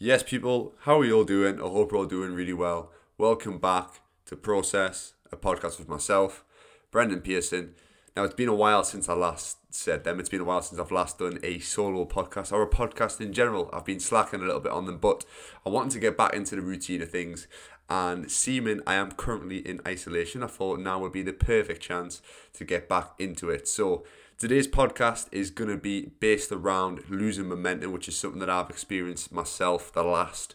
Yes, people, how are you all doing? I hope you're all doing really well. Welcome back to Process, a podcast with myself, Brendan Pearson. Now, it's been a while since I last said them. It's been a while since I've last done a solo podcast or a podcast in general. I've been slacking a little bit on them, but I wanted to get back into the routine of things. And seeming I am currently in isolation, I thought now would be the perfect chance to get back into it. So, today's podcast is going to be based around losing momentum, which is something that I've experienced myself the last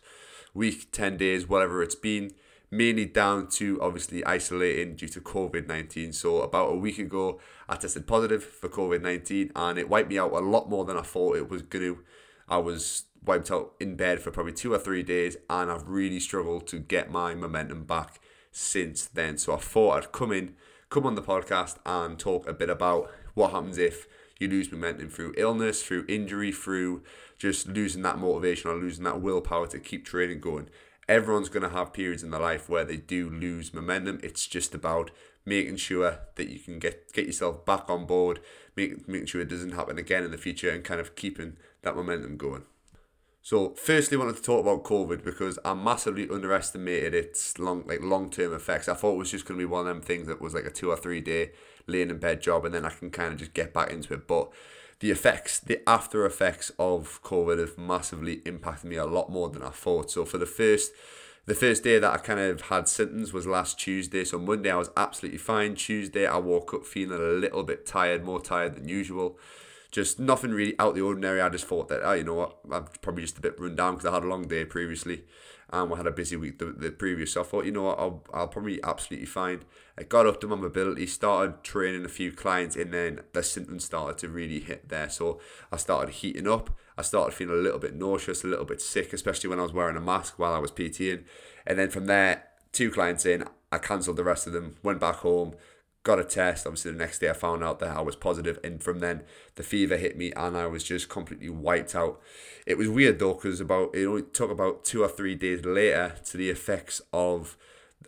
week, 10 days, whatever it's been mainly down to obviously isolating due to COVID 19. So, about a week ago, I tested positive for COVID 19 and it wiped me out a lot more than I thought it was going to. I was wiped out in bed for probably two or three days and I've really struggled to get my momentum back since then. So, I thought I'd come in, come on the podcast and talk a bit about what happens if you lose momentum through illness, through injury, through just losing that motivation or losing that willpower to keep training going everyone's going to have periods in their life where they do lose momentum. It's just about making sure that you can get get yourself back on board, make, making sure it doesn't happen again in the future, and kind of keeping that momentum going. So, firstly, I wanted to talk about COVID because I massively underestimated its long, like long term effects. I thought it was just going to be one of them things that was like a two or three day laying in bed job, and then I can kind of just get back into it. But the effects, the after effects of COVID have massively impacted me a lot more than I thought. So for the first the first day that I kind of had symptoms was last Tuesday. So Monday I was absolutely fine. Tuesday I woke up feeling a little bit tired, more tired than usual. Just nothing really out the ordinary. I just thought that, oh, you know what, I'm probably just a bit run down because I had a long day previously um, and we had a busy week the, the previous. So I thought, you know what, I'll, I'll probably be absolutely fine. I got up to my mobility, started training a few clients, and then the symptoms started to really hit there. So I started heating up. I started feeling a little bit nauseous, a little bit sick, especially when I was wearing a mask while I was PTing. And then from there, two clients in, I cancelled the rest of them, went back home, got a test. Obviously, the next day I found out that I was positive, and from then the fever hit me, and I was just completely wiped out. It was weird though, because about it only took about two or three days later to the effects of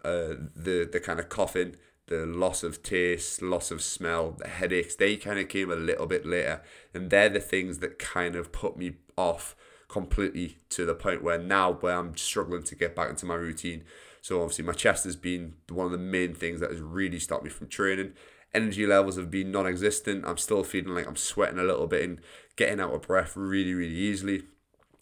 uh, the the kind of coughing, the loss of taste, loss of smell, the headaches. They kind of came a little bit later, and they're the things that kind of put me off completely to the point where now where I'm struggling to get back into my routine so obviously my chest has been one of the main things that has really stopped me from training. Energy levels have been non-existent. I'm still feeling like I'm sweating a little bit and getting out of breath really, really easily.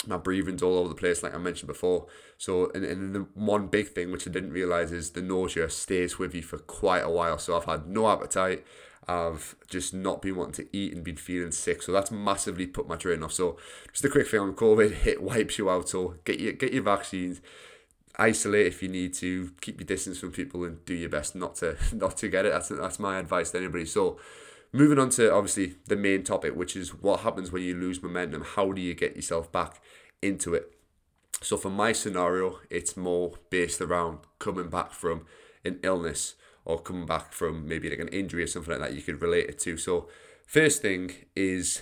My breathing's all over the place, like I mentioned before. So, and, and the one big thing which I didn't realize is the nausea stays with you for quite a while. So I've had no appetite. I've just not been wanting to eat and been feeling sick. So that's massively put my training off. So just a quick thing on COVID, it wipes you out. So get your get your vaccines isolate if you need to, keep your distance from people, and do your best not to not to get it. That's that's my advice to anybody. So, moving on to obviously the main topic, which is what happens when you lose momentum. How do you get yourself back into it? So for my scenario, it's more based around coming back from an illness or coming back from maybe like an injury or something like that you could relate it to. So first thing is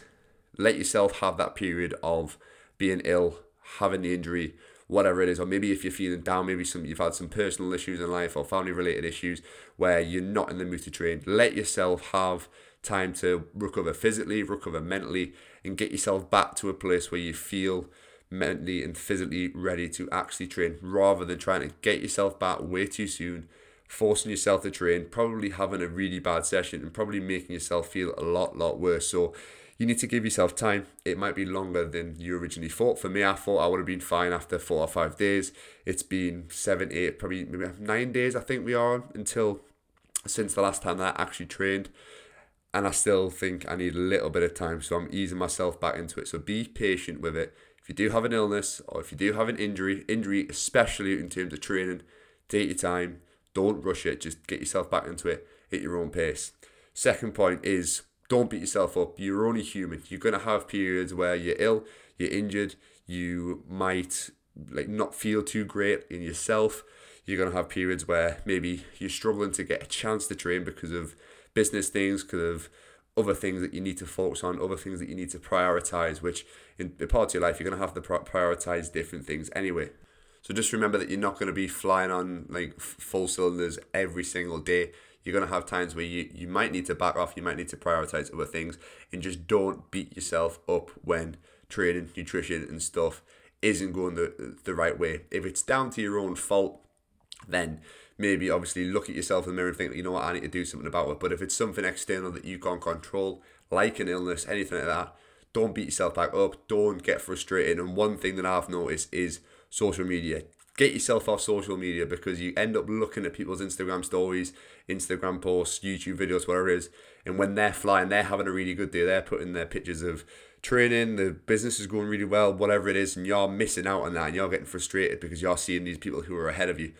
let yourself have that period of being ill, having the injury, whatever it is, or maybe if you're feeling down, maybe some you've had some personal issues in life or family related issues where you're not in the mood to train. Let yourself have time to recover physically, recover mentally, and get yourself back to a place where you feel mentally and physically ready to actually train rather than trying to get yourself back way too soon, forcing yourself to train, probably having a really bad session and probably making yourself feel a lot, lot worse. So you need to give yourself time. It might be longer than you originally thought. For me, I thought I would have been fine after four or five days. It's been seven, eight, probably maybe nine days, I think we are until since the last time that I actually trained. And I still think I need a little bit of time. So I'm easing myself back into it. So be patient with it. If you do have an illness or if you do have an injury, injury, especially in terms of training, take your time. Don't rush it. Just get yourself back into it at your own pace. Second point is don't beat yourself up. You're only human. You're gonna have periods where you're ill, you're injured, you might like not feel too great in yourself. You're gonna have periods where maybe you're struggling to get a chance to train because of business things, because of other things that you need to focus on, other things that you need to prioritize, which in parts of your life you're gonna have to prioritize different things anyway. So just remember that you're not going to be flying on like full cylinders every single day you're going to have times where you, you might need to back off, you might need to prioritize other things, and just don't beat yourself up when training, nutrition, and stuff isn't going the the right way. If it's down to your own fault, then maybe obviously look at yourself in the mirror and think, you know what, I need to do something about it. But if it's something external that you can't control, like an illness, anything like that, don't beat yourself back up. Don't get frustrated. And one thing that I've noticed is social media. Get yourself off social media because you end up looking at people's Instagram stories, Instagram posts, YouTube videos, whatever it is. And when they're flying, they're having a really good day. They're putting their pictures of training, the business is going really well, whatever it is, and you're missing out on that and you're getting frustrated because you're seeing these people who are ahead of you.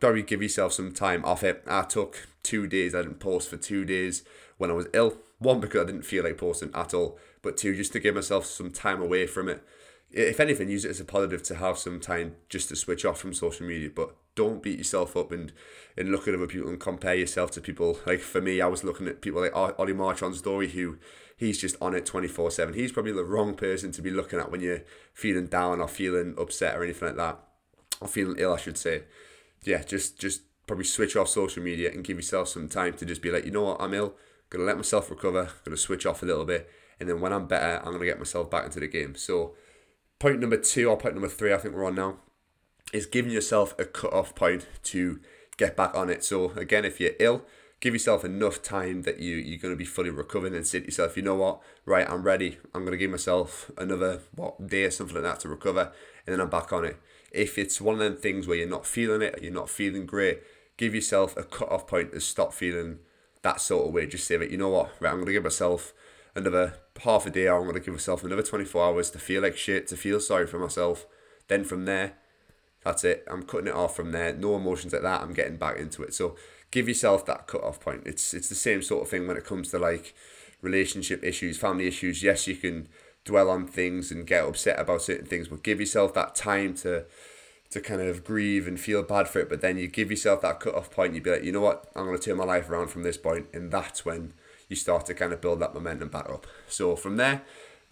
Probably give yourself some time off it. I took two days, I didn't post for two days when I was ill. One, because I didn't feel like posting at all, but two, just to give myself some time away from it. If anything, use it as a positive to have some time just to switch off from social media, but don't beat yourself up and, and look at other people and compare yourself to people. Like for me, I was looking at people like Ollie March on story who he's just on it 24 7. He's probably the wrong person to be looking at when you're feeling down or feeling upset or anything like that, or feeling ill, I should say. Yeah, just just probably switch off social media and give yourself some time to just be like, you know what, I'm ill, gonna let myself recover, gonna switch off a little bit, and then when I'm better, I'm gonna get myself back into the game. So, point number two or point number three, I think we're on now, is giving yourself a cut off point to get back on it. So, again, if you're ill, give yourself enough time that you you're going to be fully recovered and say to yourself, you know what, right, I'm ready. I'm going to give myself another what day or something like that to recover, and then I'm back on it. If it's one of them things where you're not feeling it, you're not feeling great, give yourself a cut off point to stop feeling that sort of way. Just say that you know what, right, I'm going to give myself another half a day, I'm going to give myself another 24 hours to feel like shit, to feel sorry for myself. Then from there, that's it. I'm cutting it off from there. No emotions like that. I'm getting back into it. So give yourself that cut off point. It's it's the same sort of thing when it comes to like relationship issues, family issues. Yes, you can dwell on things and get upset about certain things, but give yourself that time to to kind of grieve and feel bad for it. But then you give yourself that cut off point. You'd be like, you know what? I'm gonna turn my life around from this point, and that's when you start to kind of build that momentum back up. So from there,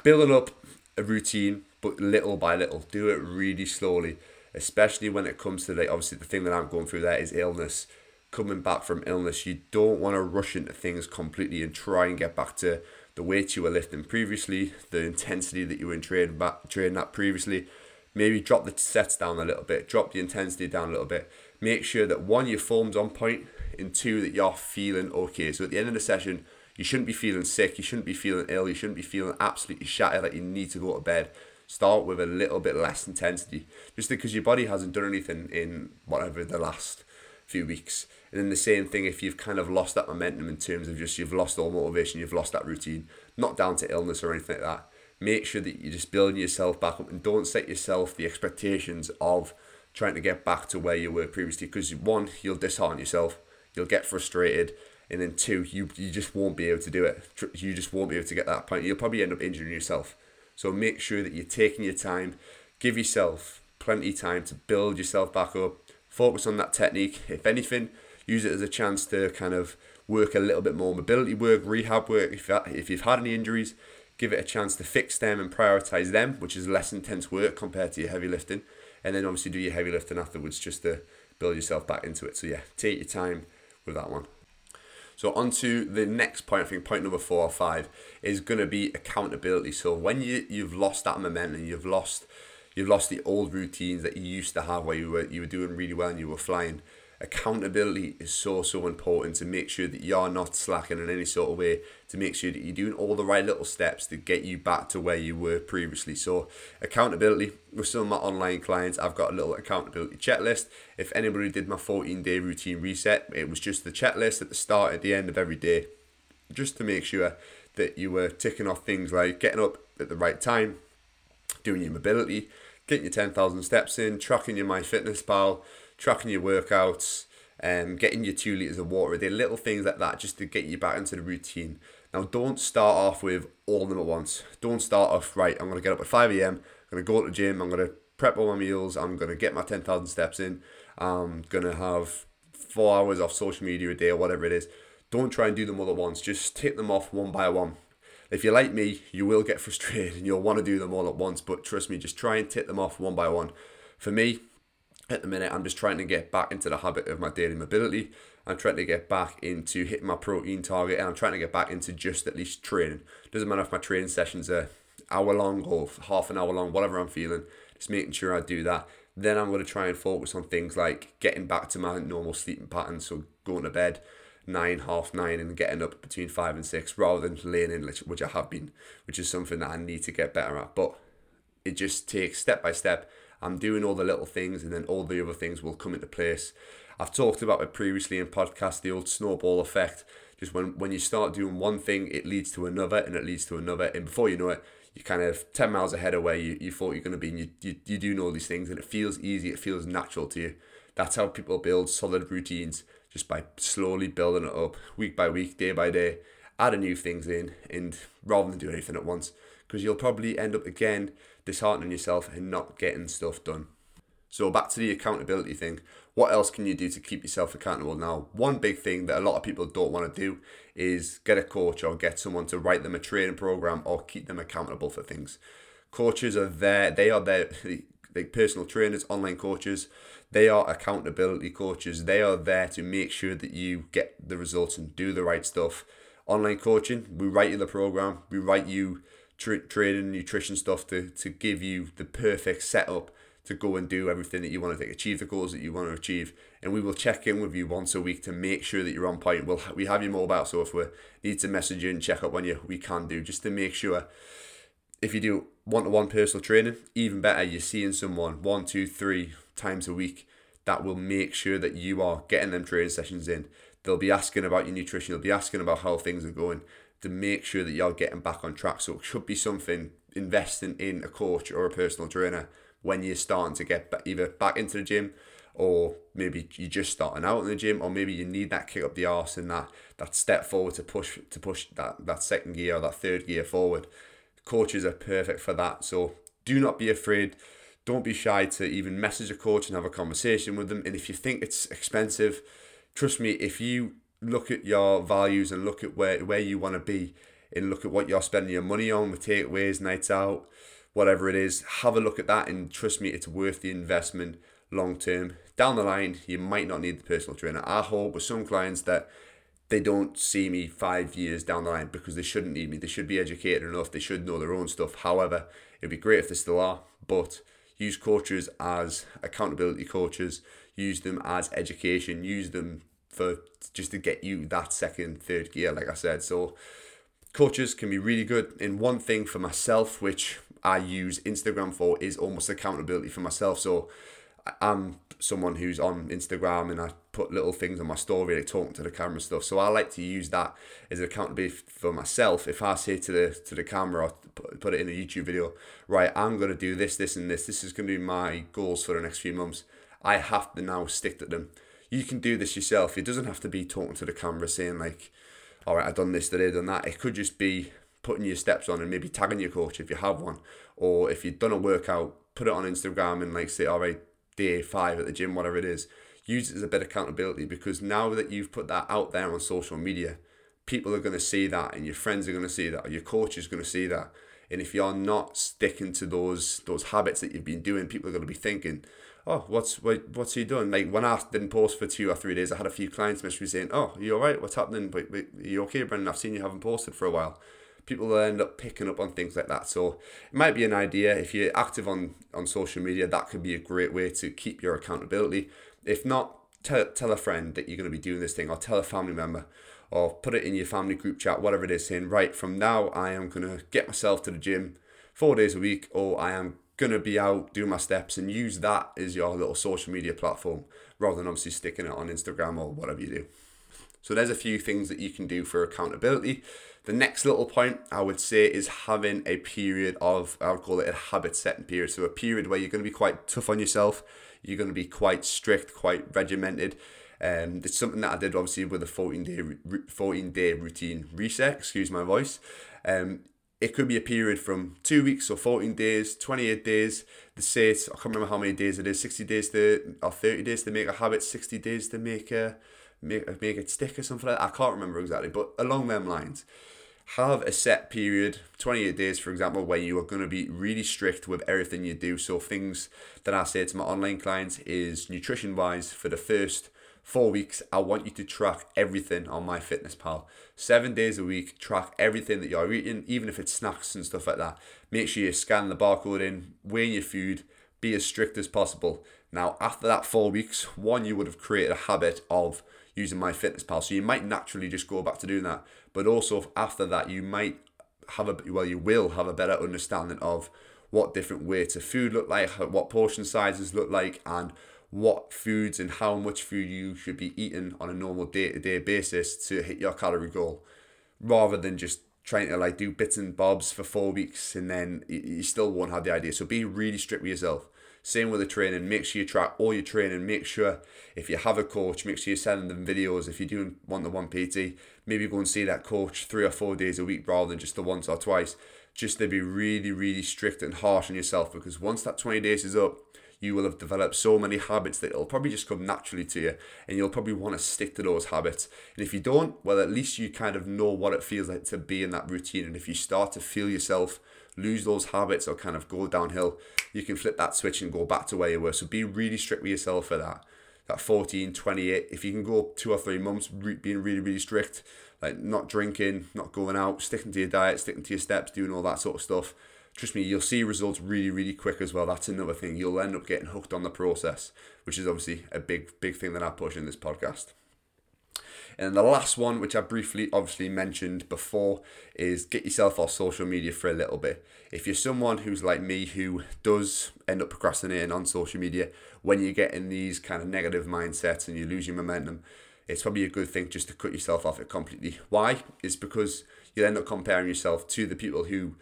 building up a routine, but little by little. Do it really slowly, especially when it comes to the obviously the thing that I'm going through there is illness coming back from illness, you don't want to rush into things completely and try and get back to the weight you were lifting previously, the intensity that you were in training back training at previously. Maybe drop the sets down a little bit, drop the intensity down a little bit. Make sure that one, your form's on point, and two, that you're feeling okay. So at the end of the session, you shouldn't be feeling sick, you shouldn't be feeling ill, you shouldn't be feeling absolutely shattered that you need to go to bed. Start with a little bit less intensity, just because your body hasn't done anything in whatever the last few weeks. And then the same thing if you've kind of lost that momentum in terms of just you've lost all motivation, you've lost that routine, not down to illness or anything like that. Make sure that you're just building yourself back up and don't set yourself the expectations of trying to get back to where you were previously because one, you'll dishearten yourself, you'll get frustrated, and then two, you, you just won't be able to do it. You just won't be able to get that point. You'll probably end up injuring yourself. So make sure that you're taking your time, give yourself plenty of time to build yourself back up, focus on that technique. If anything, use it as a chance to kind of work a little bit more mobility work, rehab work. If, if you've had any injuries, give it a chance to fix them and prioritize them, which is less intense work compared to your heavy lifting. And then obviously do your heavy lifting afterwards just to build yourself back into it. So yeah, take your time with that one. So on to the next point, I think point number four or five is to be accountability. So when you, you've lost that momentum, you've lost you've lost the old routines that you used to have where you were you were doing really well and you were flying. Accountability is so so important to make sure that you're not slacking in any sort of way to make sure that you're doing all the right little steps to get you back to where you were previously. So accountability with some of my online clients, I've got a little accountability checklist. If anybody did my 14 day routine reset, it was just the checklist at the start, at the end of every day, just to make sure that you were ticking off things like getting up at the right time, doing your mobility, getting your 10,000 steps in, tracking your MyFitnessPal, tracking your workouts, um, getting your two litres of water a day, little things like that just to get you back into the routine. Now, don't start off with all of them at once. Don't start off, right, I'm going to get up at 5 a.m., I'm going to go to the gym, I'm going to prep all my meals, I'm going to get my 10,000 steps in, I'm going to have four hours off social media a day or whatever it is. Don't try and do them all at once. Just take them off one by one if you're like me, you will get frustrated and you'll want to do them all at once. But trust me, just try and tick them off one by one. For me, at the minute, I'm just trying to get back into the habit of my daily mobility. I'm trying to get back into hitting my protein target and I'm trying to get back into just at least training. Doesn't matter if my training sessions are hour long or half an hour long, whatever I'm feeling. just making sure I do that. Then I'm going to try and focus on things like getting back to my normal sleeping pattern, so going to bed nine, half nine, and getting up between five and six, rather than laying in, which I have been, which is something that I need to get better at. But it just takes step by step. I'm doing all the little things, and then all the other things will come into place. I've talked about it previously in podcast, the old snowball effect. Just when when you start doing one thing, it leads to another, and it leads to another, and before you know it, you're kind of 10 miles ahead of where you, you thought you're going to be and you, you, you do know these things and it feels easy, it feels natural to you. That's how people build solid routines, just by slowly building it up week by week, day by day, adding new things in, and rather than do anything at once, because you'll probably end up again disheartening yourself and not getting stuff done. So back to the accountability thing. What else can you do to keep yourself accountable now? One big thing that a lot of people don't want to do is get a coach or get someone to write them a training program or keep them accountable for things. Coaches are there, they are there, like personal trainers, online coaches, they are accountability coaches. They are there to make sure that you get the results and do the right stuff. Online coaching, we write you the program, we write you tra- training, nutrition stuff to, to give you the perfect setup to go and do everything that you want to think, achieve the goals that you want to achieve. And we will check in with you once a week to make sure that you're on point. We'll we have your mobile, so if we need to message you and check up on you, we can do just to make sure. If you do one to one personal training, even better, you're seeing someone one, two, three times a week. That will make sure that you are getting them training sessions in. They'll be asking about your nutrition. They'll be asking about how things are going to make sure that you're getting back on track. So it should be something investing in a coach or a personal trainer when you're starting to get either back into the gym or maybe you're just starting out in the gym or maybe you need that kick up the arse and that that step forward to push to push that that second gear or that third gear forward. Coaches are perfect for that. So do not be afraid. Don't be shy to even message a coach and have a conversation with them. And if you think it's expensive trust me if you look at your values and look at where where you want to be and look at what you're spending your money on with takeaways nights out whatever it is, have a look at that and trust me, it's worth the investment long term. Down the line, you might not need the personal trainer. I hope with some clients that they don't see me five years down the line because they shouldn't need me. They should be educated enough. They should know their own stuff. However, it'd be great if they still are, but use coaches as accountability coaches, use them as education, use them for just to get you that second, third gear, like I said. So coaches can be really good in one thing for myself, which I use Instagram for is almost accountability for myself. So I'm someone who's on Instagram and I put little things on my story, like talking to the camera stuff. So I like to use that as accountability for myself. If I say to the to the camera or put it in a YouTube video, right, I'm gonna do this, this, and this. This is gonna be my goals for the next few months. I have to now stick to them. You can do this yourself. It doesn't have to be talking to the camera saying like, all right, I've done this today, done that. It could just be putting your steps on and maybe tagging your coach if you have one, or if you've done a workout, put it on Instagram and like say, all right, day five at the gym, whatever it is. Use it as a bit of accountability because now that you've put that out there on social media, people are going to see that, and your friends are going to see that, or your coach is going to see that. And if you're not sticking to those those habits that you've been doing, people are going to be thinking, "Oh, what's what, what's he doing?" Like when I didn't post for two or three days, I had a few clients message me saying, "Oh, are you all right? What's happening? But, but are you okay, Brendan? I've seen you haven't posted for a while." people will end up picking up on things like that. So it might be an idea if you're active on on social media, that could be a great way to keep your accountability. If not, tell tell a friend that you're going to be doing this thing, or tell a family member, or put it in your family group chat, whatever it is, saying right from now I am going to get myself to the gym four days a week, or I am going to be out doing my steps and use that as your little social media platform rather than obviously sticking it on Instagram or whatever you do. So there's a few things that you can do for accountability. The next little point I would say is having a period of, I would call it a habit setting period. So a period where you're going to be quite tough on yourself, you're going to be quite strict, quite regimented. Um, it's something that I did obviously with a 14 day 14 day routine reset. Excuse my voice. Um, it could be a period from two weeks or 14 days, 28 days. The it's, I can't remember how many days it is, 60 days to, or 30 days to make a habit, 60 days to make a, make, make it stick or something like that. I can't remember exactly, but along them lines. Have a set period, 28 days, for example, where you are going to be really strict with everything you do. So, things that I say to my online clients is nutrition wise, for the first four weeks, I want you to track everything on MyFitnessPal. Seven days a week, track everything that you're eating, even if it's snacks and stuff like that. Make sure you scan the barcode in, weigh your food, be as strict as possible. Now, after that four weeks, one, you would have created a habit of using MyFitnessPal. so you might naturally just go back to doing that. But also after that, you might have a well, you will have a better understanding of what different weights of food look like, what portion sizes look like, and what foods and how much food you should be eating on a normal day to day basis to hit your calorie goal, rather than just trying to like do bits and bobs for four weeks and then you still won't have the idea. So be really strict with yourself. Same with the training. Make sure you track all your training. Make sure if you have a coach, make sure you're sending them videos. If you're doing one to one PT, maybe go and see that coach three or four days a week rather than just the once or twice. Just to be really, really strict and harsh on yourself because once that 20 days is up, you will have developed so many habits that it'll probably just come naturally to you and you'll probably want to stick to those habits. And if you don't, well, at least you kind of know what it feels like to be in that routine. And if you start to feel yourself lose those habits or kind of go downhill, you can flip that switch and go back to where you were. So be really strict with yourself for that. That 14, 28, if you can go two or three months being really, really strict, like not drinking, not going out, sticking to your diet, sticking to your steps, doing all that sort of stuff, trust me, you'll see results really, really quick as well. That's another thing. You'll end up getting hooked on the process, which is obviously a big, big thing that I push in this podcast. And the last one, which I briefly obviously mentioned before, is get yourself off social media for a little bit. If you're someone who's like me who does end up procrastinating on social media, when you get in these kind of negative mindsets and you lose your momentum, it's probably a good thing just to cut yourself off it completely. Why? It's because you end up comparing yourself to the people who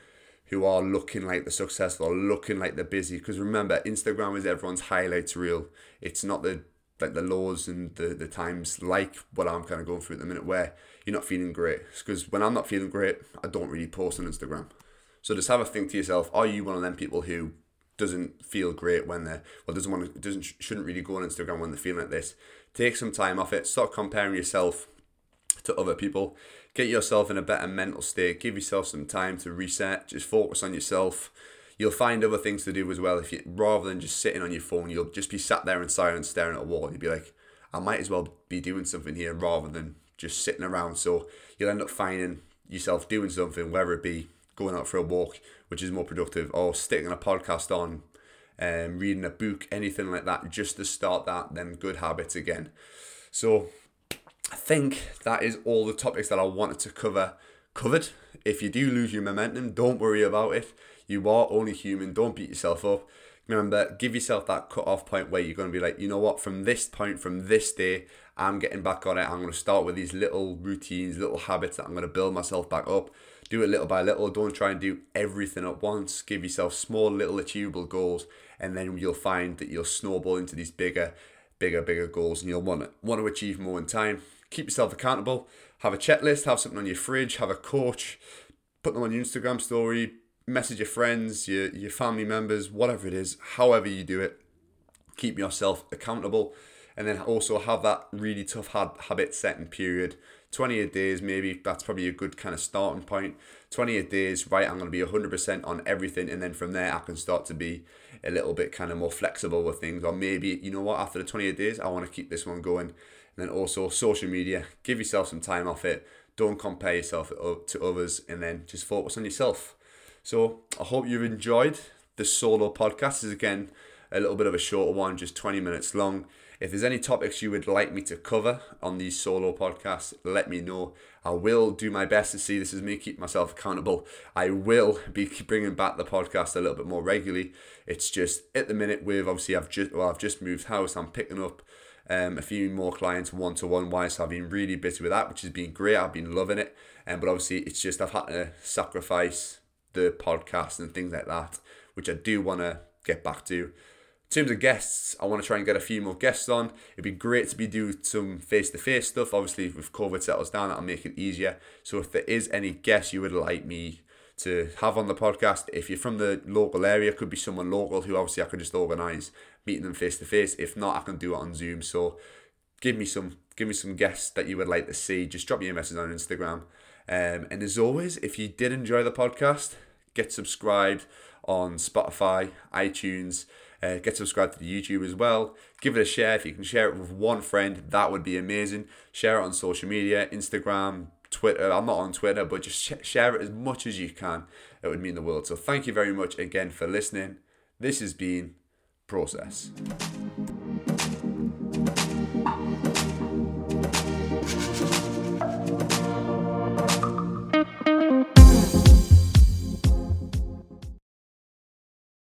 who are looking like they're successful, looking like they're busy. Because remember, Instagram is everyone's highlights reel. It's not the like the laws and the, the times like what I'm kind of going through at the minute where you're not feeling great. Because when I'm not feeling great, I don't really post on Instagram. So just have a think to yourself: Are you one of them people who doesn't feel great when they're well doesn't want to doesn't shouldn't really go on Instagram when they're feeling like this? Take some time off it. Stop comparing yourself to other people. Get yourself in a better mental state. Give yourself some time to reset. Just focus on yourself you'll find other things to do as well. If you rather than just sitting on your phone, you'll just be sat there in silence staring at a wall. You'll be like, I might as well be doing something here rather than just sitting around. So you'll end up finding yourself doing something, whether it be going out for a walk, which is more productive, or sticking a podcast on, um, reading a book, anything like that, just to start that then good habits again. So I think that is all the topics that I wanted to cover covered. If you do lose your momentum, don't worry about it. You are only human. Don't beat yourself up. Remember, give yourself that cut off point where you're going to be like, you know what, from this point, from this day, I'm getting back on it. I'm going to start with these little routines, little habits that I'm going to build myself back up. Do it little by little. Don't try and do everything at once. Give yourself small, little achievable goals, and then you'll find that you'll snowball into these bigger, bigger, bigger goals, and you'll want to, want to achieve more in time. Keep yourself accountable. Have a checklist. Have something on your fridge. Have a coach. Put them on your Instagram story message your friends, your, your family members, whatever it is, however you do it, keep yourself accountable. And then also have that really tough habit setting period. 28 days, maybe that's probably a good kind of starting point. 28 days, right? I'm going to be 100% on everything. And then from there, I can start to be a little bit kind of more flexible with things. Or maybe, you know what, after the 28 days, I want to keep this one going. And then also social media, give yourself some time off it. Don't compare yourself to others and then just focus on yourself. So I hope you've enjoyed the solo podcast. Is again a little bit of a shorter one, just 20 minutes long. If there's any topics you would like me to cover on these solo podcasts, let me know. I will do my best to see this is me keep myself accountable. I will be bringing back the podcast a little bit more regularly. It's just at the minute with obviously I've just well I've just moved house. I'm picking up um, a few more clients one to one wise. So I've been really busy with that, which has been great. I've been loving it. Um, but obviously it's just I've had to sacrifice the podcast and things like that, which I do want to get back to. In terms of guests, I want to try and get a few more guests on. It'd be great to be doing some face to face stuff. Obviously, if COVID settles down, that'll make it easier. So, if there is any guests you would like me to have on the podcast, if you're from the local area, could be someone local who obviously I could just organise meeting them face to face. If not, I can do it on Zoom. So, give me some give me some guests that you would like to see. Just drop me a message on Instagram. Um, and as always, if you did enjoy the podcast, get subscribed on Spotify, iTunes. Uh, get subscribed to the YouTube as well. Give it a share. If you can share it with one friend, that would be amazing. Share it on social media, Instagram, Twitter. I'm not on Twitter, but just sh- share it as much as you can. It would mean the world. So thank you very much again for listening. This has been process.